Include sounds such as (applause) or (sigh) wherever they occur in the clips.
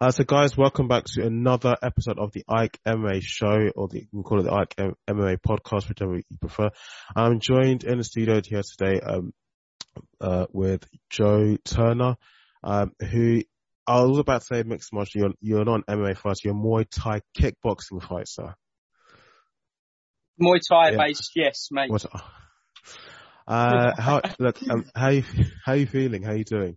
Uh, so guys, welcome back to another episode of the Ike MMA show, or the, we call it the Ike MMA podcast, whichever you prefer. I'm joined in the studio here today, um, uh, with Joe Turner, um, who I was about to say mixed martial. You're, you're not an MMA fighter, you're a Muay Thai kickboxing fighter. Muay Thai yeah. based, yes, mate. What, uh, how, look, um, how you, (laughs) how you feeling? How you doing?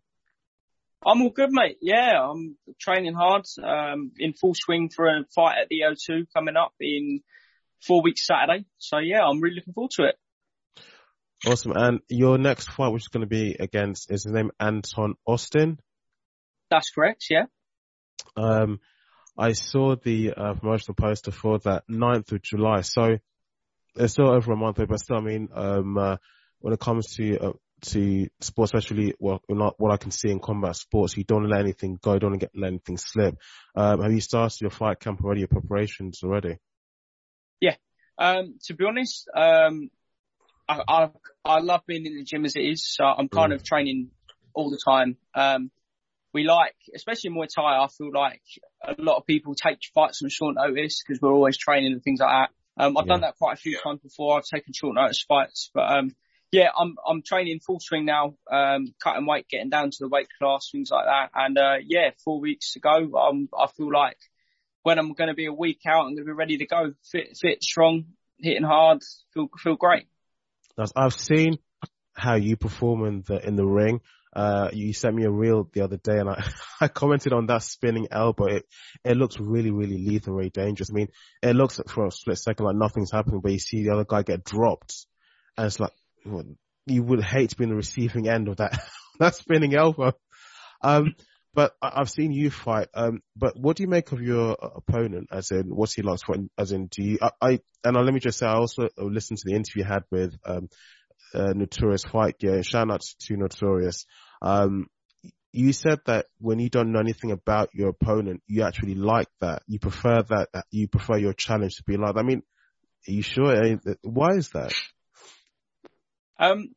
I'm all good, mate. Yeah, I'm training hard. Um, in full swing for a fight at the O2 coming up in four weeks Saturday. So yeah, I'm really looking forward to it. Awesome. And your next fight, which is going to be against, is his name Anton Austin? That's correct. Yeah. Um, I saw the uh, promotional poster for that 9th of July. So it's still over a month away, but still, I mean, um, uh, when it comes to uh, to sports, especially well, not what I can see in combat sports. You don't let anything go, You don't get let anything slip. Um, have you started your fight camp already, your preparations already? Yeah. Um, to be honest, um, I, I, I love being in the gym as it is, so I'm kind mm. of training all the time. Um, we like, especially in Muay Thai, I feel like a lot of people take fights on short notice because we're always training and things like that. Um, I've yeah. done that quite a few times before. I've taken short notice fights, but um, yeah, I'm I'm training full swing now, um, cutting weight, getting down to the weight class, things like that. And uh, yeah, four weeks to go. Um, I feel like when I'm going to be a week out, I'm going to be ready to go, fit, fit, strong, hitting hard, feel feel great. I've seen how you perform in the in the ring. Uh, you sent me a reel the other day and I, (laughs) I commented on that spinning elbow. It, it looks really, really lethal, really dangerous. I mean, it looks for a split second like nothing's happening, but you see the other guy get dropped and it's like, you would hate to be in the receiving end of that (laughs) that spinning elbow. Um, but I've seen you fight. Um, but what do you make of your opponent? As in, what's he like? As in, do you? I, I and let me just say, I also listened to the interview you had with um, uh, Notorious Fight Gear. Shout out to Notorious. Um, you said that when you don't know anything about your opponent, you actually like that. You prefer that. You prefer your challenge to be like. I mean, are you sure? Why is that? Um,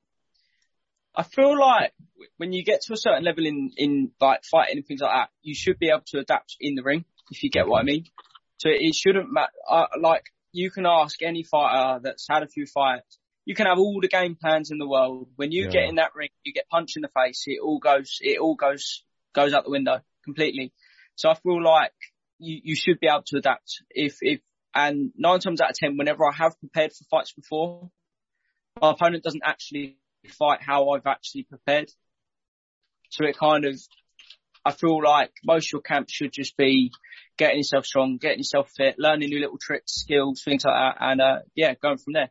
I feel like when you get to a certain level in, in like fighting and things like that, you should be able to adapt in the ring, if you get what I mean. So it shouldn't matter, uh, like you can ask any fighter that's had a few fights, you can have all the game plans in the world. When you yeah. get in that ring, you get punched in the face, it all goes, it all goes, goes out the window completely. So I feel like you, you should be able to adapt if, if, and nine times out of ten, whenever I have prepared for fights before, my opponent doesn't actually fight how I've actually prepared. So it kind of, I feel like most of your camp should just be getting yourself strong, getting yourself fit, learning new little tricks, skills, things like that, and uh, yeah, going from there.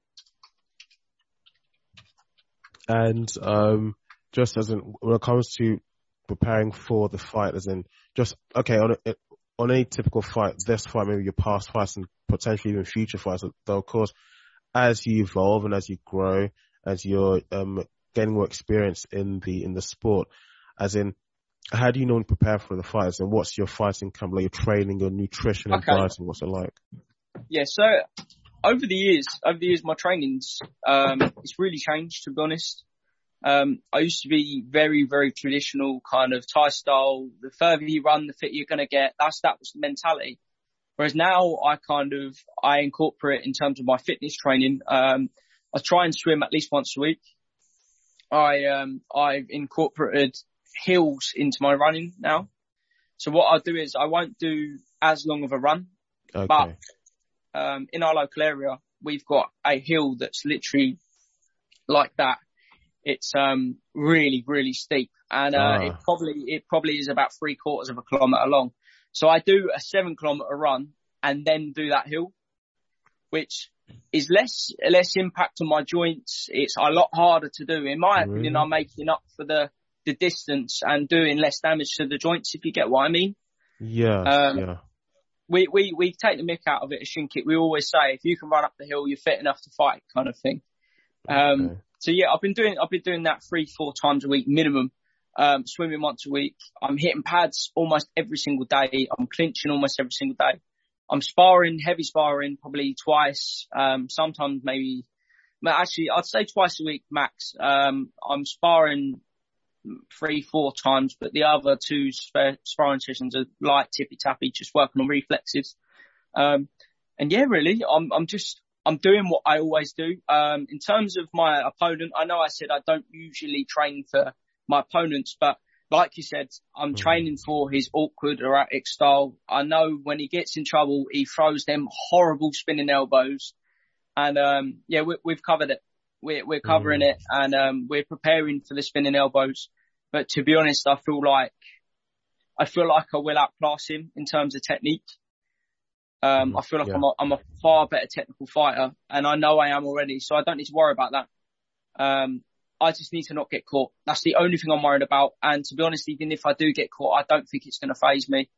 And um, just as in when it comes to preparing for the fight, as in just okay on a, on any typical fight, this fight, maybe your past fights and potentially even future fights, though of course as you evolve and as you grow, as you're um, getting more experience in the in the sport, as in how do you normally prepare for the fights and what's your fighting camp like your training, your nutrition and okay. dieting, what's it like? Yeah, so over the years, over the years, my trainings, um, it's really changed to be honest. Um, I used to be very, very traditional kind of Thai style. The further you run, the fitter you're going to get. That's, that was the mentality. Whereas now I kind of, I incorporate in terms of my fitness training. Um, I try and swim at least once a week. I, um, I've incorporated hills into my running now. So what I'll do is I won't do as long of a run, okay. but, um, in our local area, we've got a hill that's literally like that. It's, um, really, really steep and, uh, ah. it probably, it probably is about three quarters of a kilometre long. So I do a seven kilometer run and then do that hill, which is less, less impact on my joints. It's a lot harder to do. In my really? opinion, I'm making up for the, the distance and doing less damage to the joints, if you get what I mean. Yeah. Um, yeah. We, we, we take the mick out of it at Shinkick. We always say, if you can run up the hill, you're fit enough to fight kind of thing. Um, okay. so yeah, I've been doing, I've been doing that three, four times a week minimum um, swimming once a week. I'm hitting pads almost every single day. I'm clinching almost every single day. I'm sparring, heavy sparring, probably twice, um, sometimes maybe, actually, I'd say twice a week max. Um, I'm sparring three, four times, but the other two sparring sessions are light tippy tappy, just working on reflexes. Um, and yeah, really, I'm, I'm just, I'm doing what I always do. Um, in terms of my opponent, I know I said I don't usually train for my opponents, but like you said, I'm mm. training for his awkward erratic style. I know when he gets in trouble, he throws them horrible spinning elbows. And, um, yeah, we, have covered it. We're, we're covering mm. it and, um, we're preparing for the spinning elbows. But to be honest, I feel like, I feel like I will outclass him in terms of technique. Um, I feel like yeah. I'm, a, I'm a far better technical fighter and I know I am already, so I don't need to worry about that. Um, I just need to not get caught. That's the only thing I'm worried about. And to be honest, even if I do get caught, I don't think it's going to faze me.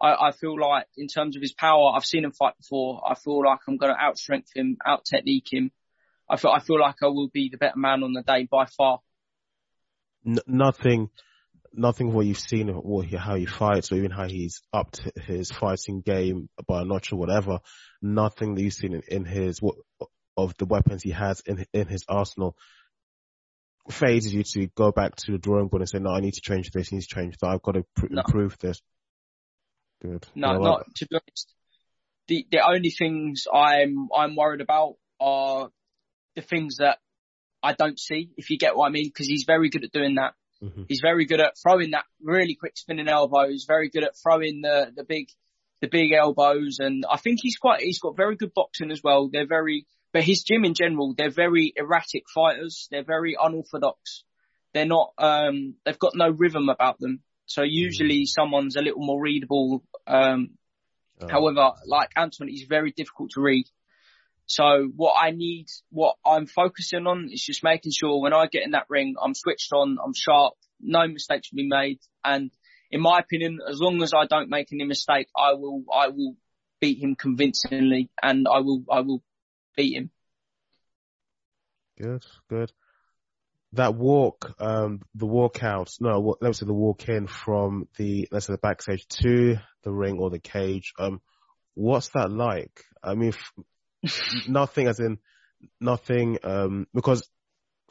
I, I, feel like in terms of his power, I've seen him fight before. I feel like I'm going to outstrength him, out technique him. I feel, I feel like I will be the better man on the day by far. N- nothing nothing what you've seen or how he fights or even how he's upped his fighting game by a notch or whatever, nothing that you've seen in, in his, of the weapons he has in, in his arsenal fazes you to go back to the drawing board and say, no, I need to change this, I need to change that, I've got to pr- no. improve this. Good. No, not, to be honest, the, the only things I'm, I'm worried about are the things that I don't see, if you get what I mean, because he's very good at doing that. Mm-hmm. He's very good at throwing that really quick spinning elbow. He's very good at throwing the, the big, the big elbows. And I think he's quite, he's got very good boxing as well. They're very, but his gym in general, they're very erratic fighters. They're very unorthodox. They're not, um, they've got no rhythm about them. So usually mm-hmm. someone's a little more readable. Um, oh. however, like Anton, he's very difficult to read. So what I need, what I'm focusing on is just making sure when I get in that ring, I'm switched on, I'm sharp, no mistakes will be made. And in my opinion, as long as I don't make any mistake, I will, I will beat him convincingly and I will, I will beat him. Good, good. That walk, um, the walk out, no, let's say the walk in from the, let's say the backstage to the ring or the cage, um, what's that like? I mean, nothing as in nothing um because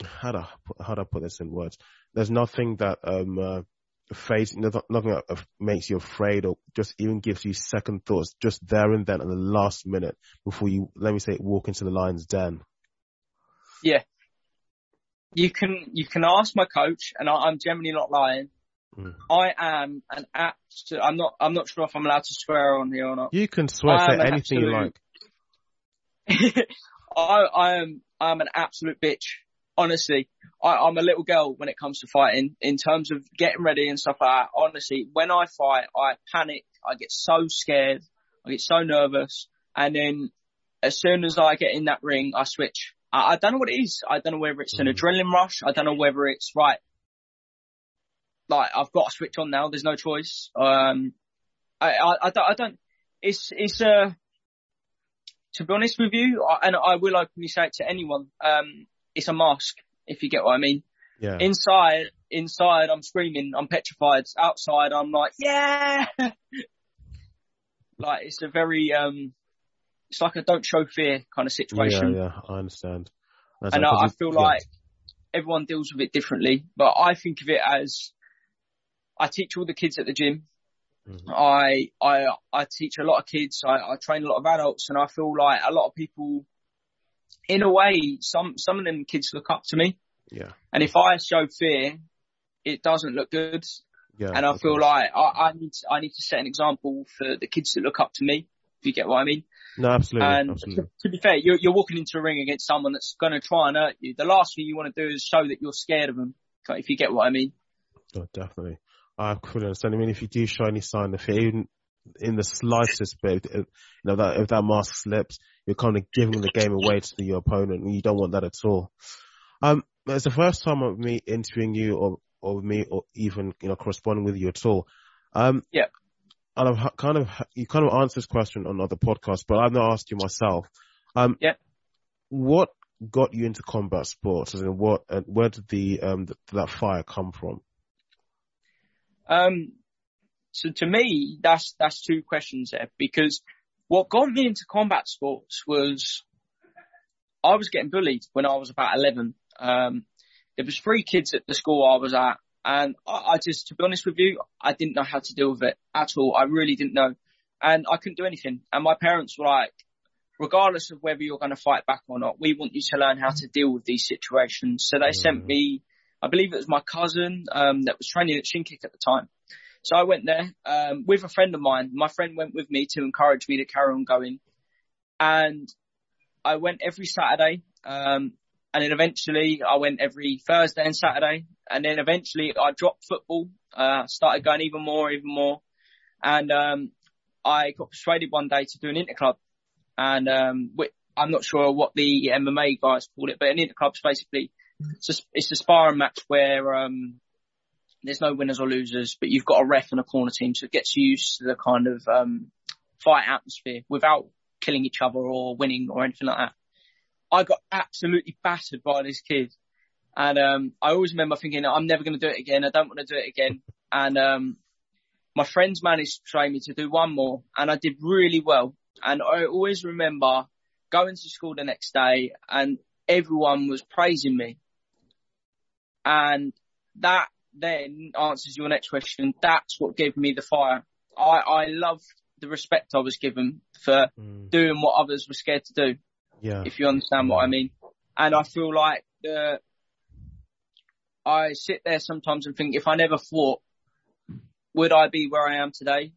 how do how do I put this in words? There's nothing that um uh, nothing that makes you afraid or just even gives you second thoughts just there and then at the last minute before you let me say walk into the lion's den. Yeah, you can you can ask my coach, and I, am generally not lying. Mm. I am an absolute. I'm not. I'm not sure if I'm allowed to swear on here or not. You can swear say anything absolute, you like. (laughs) I, I am I'm an absolute bitch. Honestly, I, am a little girl when it comes to fighting. In terms of getting ready and stuff like that. Honestly, when I fight, I panic. I get so scared. I get so nervous, and then as soon as I get in that ring, I switch. I, I don't know what it is. I don't know whether it's an mm. adrenaline rush. I don't know whether it's right. Like I've got to switch on now. There's no choice. Um, I, I, I don't, I don't, it's, it's, uh, to be honest with you, and I will openly say it to anyone, um, it's a mask, if you get what I mean. Yeah. Inside, inside, I'm screaming, I'm petrified. Outside, I'm like, yeah! (laughs) like, it's a very, um, it's like a don't show fear kind of situation. Yeah, yeah, I understand. That's and I, I, feel yeah. like everyone deals with it differently, but I think of it as, I teach all the kids at the gym Mm-hmm. I, I, I teach a lot of kids. I, I train a lot of adults and I feel like a lot of people, in a way, some, some of them kids look up to me. Yeah. And if I show fear, it doesn't look good. Yeah, and I feel like I, I need to, I need to set an example for the kids that look up to me. If you get what I mean. No, absolutely. And absolutely. To, to, be fair, you're, you're walking into a ring against someone that's going to try and hurt you. The last thing you want to do is show that you're scared of them. If you get what I mean. Oh, definitely. I couldn't understand. I mean, if you do show any sign of fear, even in the slightest bit, you know, that if that mask slips, you're kind of giving the game away to your opponent, and you don't want that at all. Um, it's the first time of me interviewing you, or or me, or even you know corresponding with you at all. Um, yeah. And I've kind of you kind of answered this question on other podcasts, but I've not asked you myself. Um, yeah. What got you into combat sports, and what and where did the um the, that fire come from? Um, so to me, that's, that's two questions there because what got me into combat sports was I was getting bullied when I was about 11. Um, there was three kids at the school I was at And I, I just, to be honest with you, I didn't know how to deal with it at all. I really didn't know. And I couldn't do anything. And my parents were like, regardless of whether you're going to fight back or not, we want you to learn how to deal with these situations. So they sent me, I believe it was my cousin, um, that was training at Shin Kick at the time. So I went there, um, with a friend of mine. My friend went with me to encourage me to carry on going. And I went every Saturday. Um, and then eventually I went every Thursday and Saturday. And then eventually I dropped football, uh, started going even more, even more. And, um, I got persuaded one day to do an interclub. And, um, I'm not sure what the MMA guys call it, but an interclub's basically, it's a, it's a sparring match where, um, there's no winners or losers, but you've got a ref and a corner team, so it gets used to the kind of, um, fight atmosphere without killing each other or winning or anything like that. I got absolutely battered by this kid. And um, I always remember thinking, I'm never going to do it again. I don't want to do it again. And um, my friends managed to train me to do one more, and I did really well. And I always remember going to school the next day, and everyone was praising me. And that then answers your next question. That's what gave me the fire. I, I loved the respect I was given for mm. doing what others were scared to do. Yeah. If you understand what I mean. And I feel like the, I sit there sometimes and think if I never fought, would I be where I am today?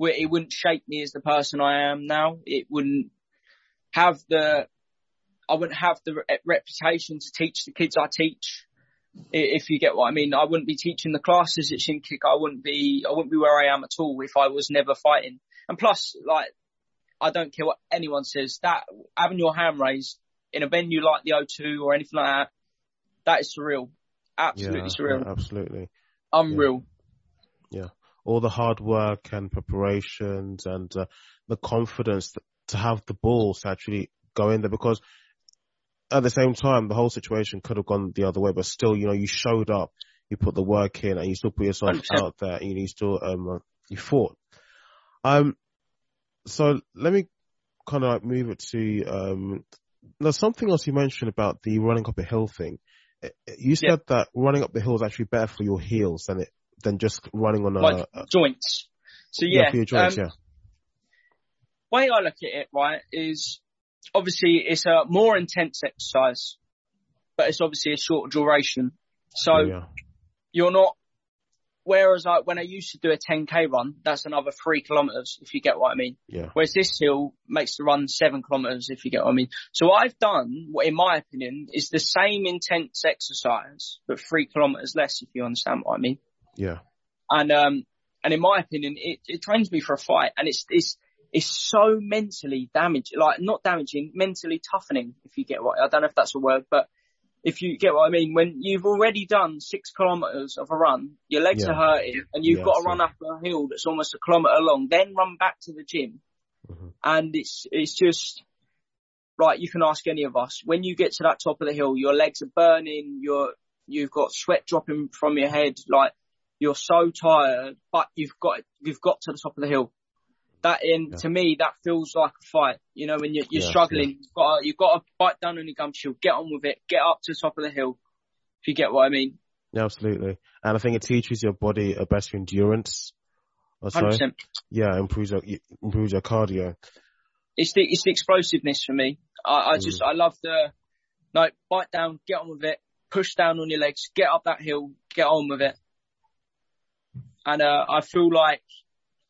It wouldn't shape me as the person I am now. It wouldn't have the, I wouldn't have the reputation to teach the kids I teach. If you get what I mean, I wouldn't be teaching the classes at Shin Kick. I wouldn't be, I wouldn't be where I am at all if I was never fighting. And plus, like, I don't care what anyone says. That having your hand raised in a venue like the O2 or anything like that, that is surreal. Absolutely yeah, surreal. Yeah, absolutely. Unreal. Yeah. yeah. All the hard work and preparations and uh, the confidence to, to have the balls to actually go in there because at the same time, the whole situation could have gone the other way, but still, you know, you showed up, you put the work in and you still put yourself 100%. out there and you still, um, uh, you fought. Um, so let me kind of like move it to, um, there's something else you mentioned about the running up a hill thing. Eh, eh, you said yeah. that running up the hill is actually better for your heels than it, than just running on a, like a joints. So yeah, yeah for your joints, um, yeah. Way I look at it, right, is obviously it's a more intense exercise, but it's obviously a short duration. So yeah. you're not Whereas like when I used to do a 10k run, that's another three kilometers, if you get what I mean. Yeah. Whereas this hill makes the run seven kilometers, if you get what I mean. So what I've done, what in my opinion, is the same intense exercise, but three kilometers less, if you understand what I mean. Yeah. And, um, and in my opinion, it, it trains me for a fight and it's, it's, it's so mentally damaging, like not damaging, mentally toughening, if you get what, I don't know if that's a word, but if you get what I mean, when you've already done six kilometres of a run, your legs yeah. are hurting, and you've yeah, got to run up a hill that's almost a kilometre long, then run back to the gym, mm-hmm. and it's it's just like you can ask any of us. When you get to that top of the hill, your legs are burning, you're you've got sweat dropping from your head, like you're so tired, but you've got you've got to the top of the hill that in yeah. to me that feels like a fight. You know, when you're, you're yeah, struggling, yeah. you've got to, you've got to bite down on your gum shield, get on with it, get up to the top of the hill. If you get what I mean. Yeah, absolutely. And I think it teaches your body a better endurance. Hundred percent. Yeah, improves your improves your cardio. It's the it's the explosiveness for me. I, I just mm. I love the like bite down, get on with it, push down on your legs, get up that hill, get on with it. And uh, I feel like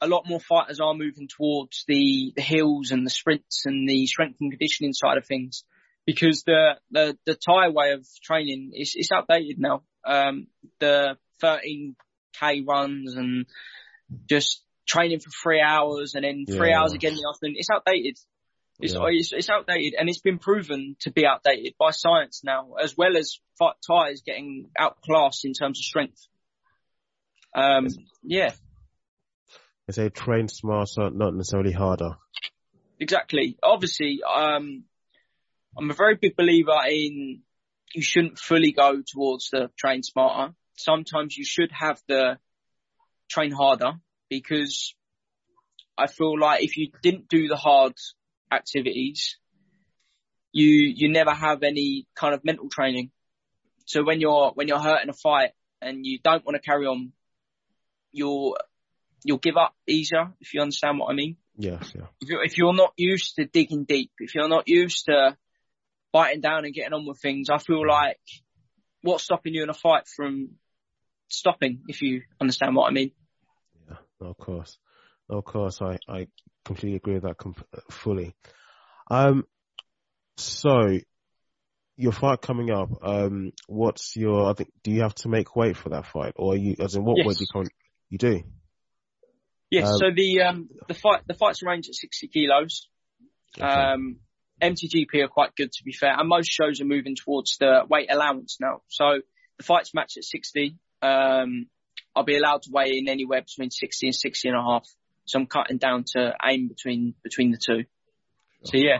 a lot more fighters are moving towards the, the hills and the sprints and the strength and conditioning side of things because the, the, the Thai way of training is, is outdated now. Um, the 13k runs and just training for three hours and then three yeah. hours again in the afternoon. It's outdated. It's, yeah. it's, it's, outdated and it's been proven to be outdated by science now, as well as Thai is getting outclassed in terms of strength. Um, yeah. They say train smarter, not necessarily harder. Exactly. Obviously, um, I'm a very big believer in you shouldn't fully go towards the train smarter. Sometimes you should have the train harder because I feel like if you didn't do the hard activities, you you never have any kind of mental training. So when you're when you're hurt in a fight and you don't want to carry on, you'll you'll give up easier if you understand what I mean. Yes, yeah. If you're, if you're not used to digging deep, if you're not used to biting down and getting on with things, I feel like what's stopping you in a fight from stopping, if you understand what I mean. Yeah, of course. Of course, I, I completely agree with that comp- fully. Um, so your fight coming up, um, what's your, I think, do you have to make weight for that fight or you, as in what Yes. weight do you you do? Yes. Um, so the um the fight the fights range at 60 kilos. Okay. Um, MTGP are quite good to be fair, and most shows are moving towards the weight allowance now. So the fights match at 60. Um, I'll be allowed to weigh in anywhere between 60 and 60 and a half. So I'm cutting down to aim between between the two. So yeah,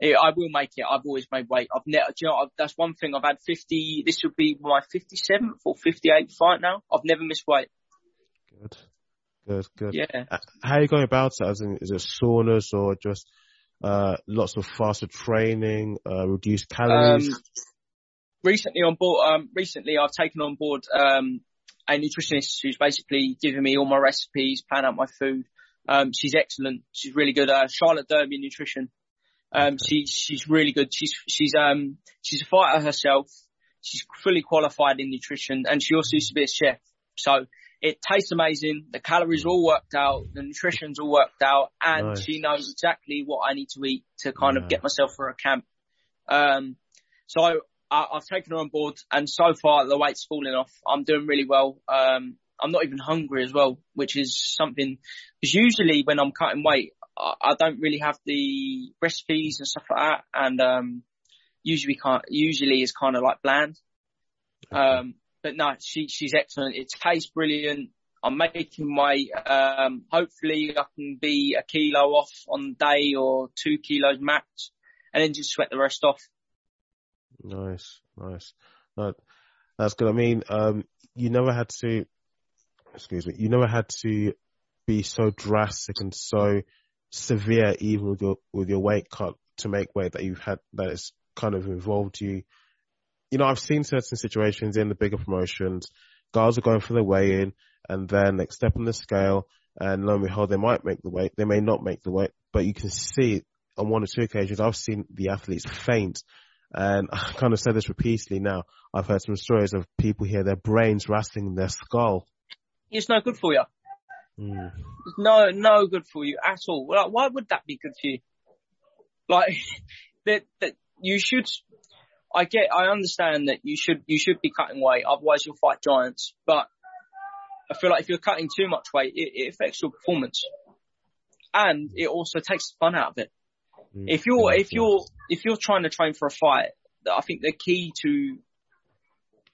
Yeah, I will make it. I've always made weight. I've never, do you know, I've, that's one thing. I've had 50. This would be my 57th or 58th fight now. I've never missed weight. Good. Good, good. Yeah. Uh, How are you going about it? As in, is it saunas or just, uh, lots of faster training, uh, reduced calories? Um, recently on board, um, recently I've taken on board, um, a nutritionist who's basically giving me all my recipes, plan out my food. Um, she's excellent. She's really good. Uh, Charlotte Derby Nutrition. Um, she's, she's really good. She's, she's, um, she's a fighter herself. She's fully qualified in nutrition and she also used to be a chef. So it tastes amazing. The calories are all worked out. The nutrition's all worked out and Nice. she knows exactly what I need to eat to kind Yeah. of get myself for a camp. Um, so I, I've taken her on board and so far the weight's falling off. I'm doing really well. Um, I'm not even hungry as well, which is something, because usually when I'm cutting weight, I, I don't really have the recipes and stuff like that. And, um, usually can't, usually is kind of like bland. Um, but no, she, she's excellent. It tastes brilliant. I'm making weight. Um, hopefully I can be a kilo off on day or two kilos max and then just sweat the rest off. Nice, nice. That, that's good. I mean, um, you never had to, excuse me, you never had to be so drastic and so severe even with your, with your weight cut to make weight that you've had, that it's kind of involved you. You know, I've seen certain situations in the bigger promotions, guys are going for the weigh in and then they step on the scale and lo and behold, they might make the weight, they may not make the weight, but you can see on one or two occasions, I've seen the athletes faint and (laughs) I kind of said this repeatedly now. I've heard some stories of people here, their brains rattling in their skull. It's no good for you. Mm. It's no, no good for you at all. Like, why would that be good for you? Like, (laughs) that, that you should, I get, I understand that you should, you should be cutting weight, otherwise you'll fight giants, but I feel like if you're cutting too much weight, it, it affects your performance. And it also takes the fun out of it. Mm. If you're, if you're, if you're trying to train for a fight, I think the key to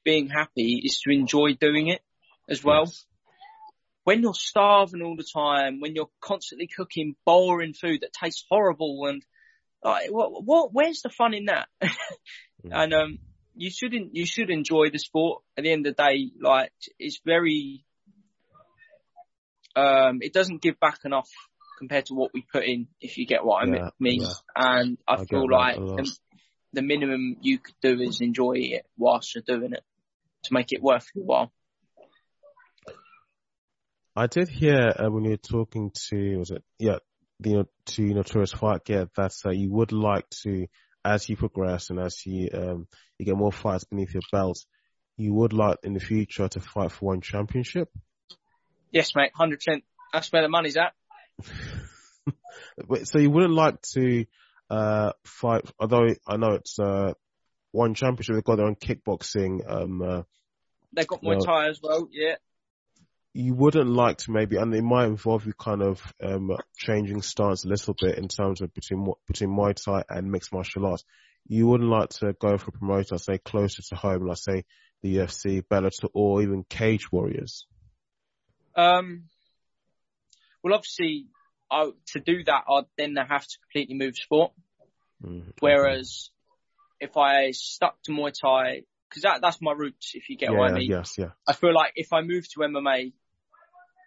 being happy is to enjoy doing it as well Yes. when you're starving all the time, when you're constantly cooking boring food that tastes horrible and like, what, what, where's the fun in that? (laughs) And, um, you shouldn't, you should enjoy the sport at the end of the day. Like, it's very, um, it doesn't give back enough compared to what we put in, if you get what I mean. yeah. And I, I feel like the, the minimum you could do is enjoy it whilst you're doing it to make it worth your while. I did hear uh, when you were talking to, was it, yeah, the, to Notorious Fight Gear that uh, you would like to, as you progress and as you, um, you get more fights beneath your belt, you would like in the future to fight for one championship. Yes, mate, 100%. That's where the money's at. (laughs) So you wouldn't like to, uh, fight, although I know it's, uh, one championship, they've got their own kickboxing, um, uh, They've got Muay. Thai as well, yeah. You wouldn't like to maybe, and it might involve you kind of um, changing stance a little bit in terms of between between Muay Thai and mixed martial arts. You wouldn't like to go for a promoter, say closer to home, like say the UFC, Bellator, or even Cage Warriors. Um, well, obviously, I, to do that, I'd then have to completely move sport. Mm, Whereas if I stuck to Muay Thai, because that, that's my roots, if you get yeah, what I mean. yes, yeah, I feel like if I move to MMA,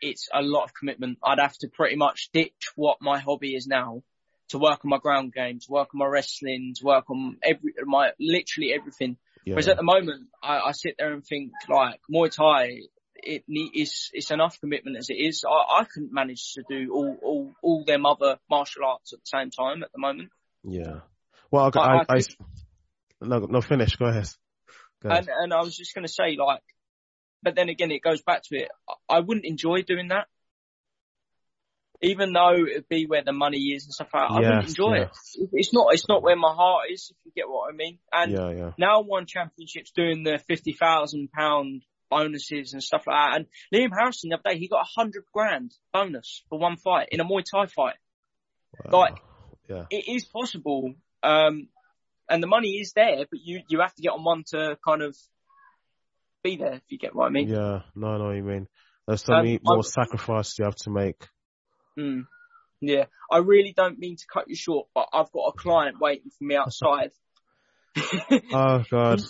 it's a lot of commitment. I'd have to pretty much ditch what my hobby is now to work on my ground game, to work on my wrestling, to work on every, my, literally everything. Yeah. Whereas at the moment, I, I sit there and think like Muay Thai, it's it's enough commitment as it is. I, I couldn't manage to do all all all them other martial arts at the same time at the moment. Yeah. Well, I, I- I, I no, no, finish. Go ahead. Go ahead. And and I was just going to say like, but then again, it goes back to it. I wouldn't enjoy doing that. Even though it'd be where the money is and stuff like that, I wouldn't enjoy yeah. it. It's not, it's not where my heart is, if you get what I mean. And yeah, yeah. now one championship's doing the fifty thousand pound bonuses and stuff like that. And Liam Harrison the other day, he got a hundred grand bonus for one fight in a Muay Thai fight. Wow. Like- yeah, It is possible, um, and the money is there, but you you have to get on one to kind of be there. If you get what I mean. yeah. No, I know what you mean. There's so many more sacrifices you have to make. Mm. Yeah, I really don't mean to cut you short, but I've got a client waiting for me outside. (laughs) Oh God.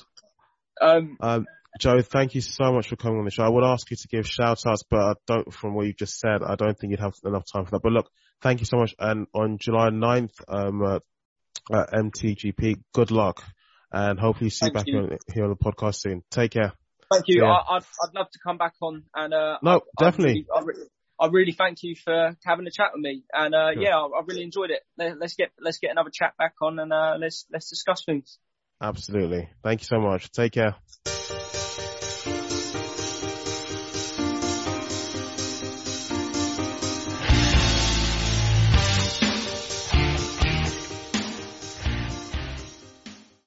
um, Um, Joe, thank you so much for coming on the show. I would ask you to give shout outs, but I don't, from what you just said, I don't think you'd have enough time for that. But look, thank you so much. And on July 9th, um, uh, MTGP, good luck. And hopefully see you back you. Here, here on the podcast soon. Take care. Thank you. Yeah. I, I'd, I'd love to come back on and uh, No, I, definitely. really, I, re- I really thank you for having a chat with me, and uh, Sure. yeah, I, I really enjoyed it. Let, let's get let's get another chat back on and uh, let's let's discuss things. Absolutely. Thank you so much. Take care.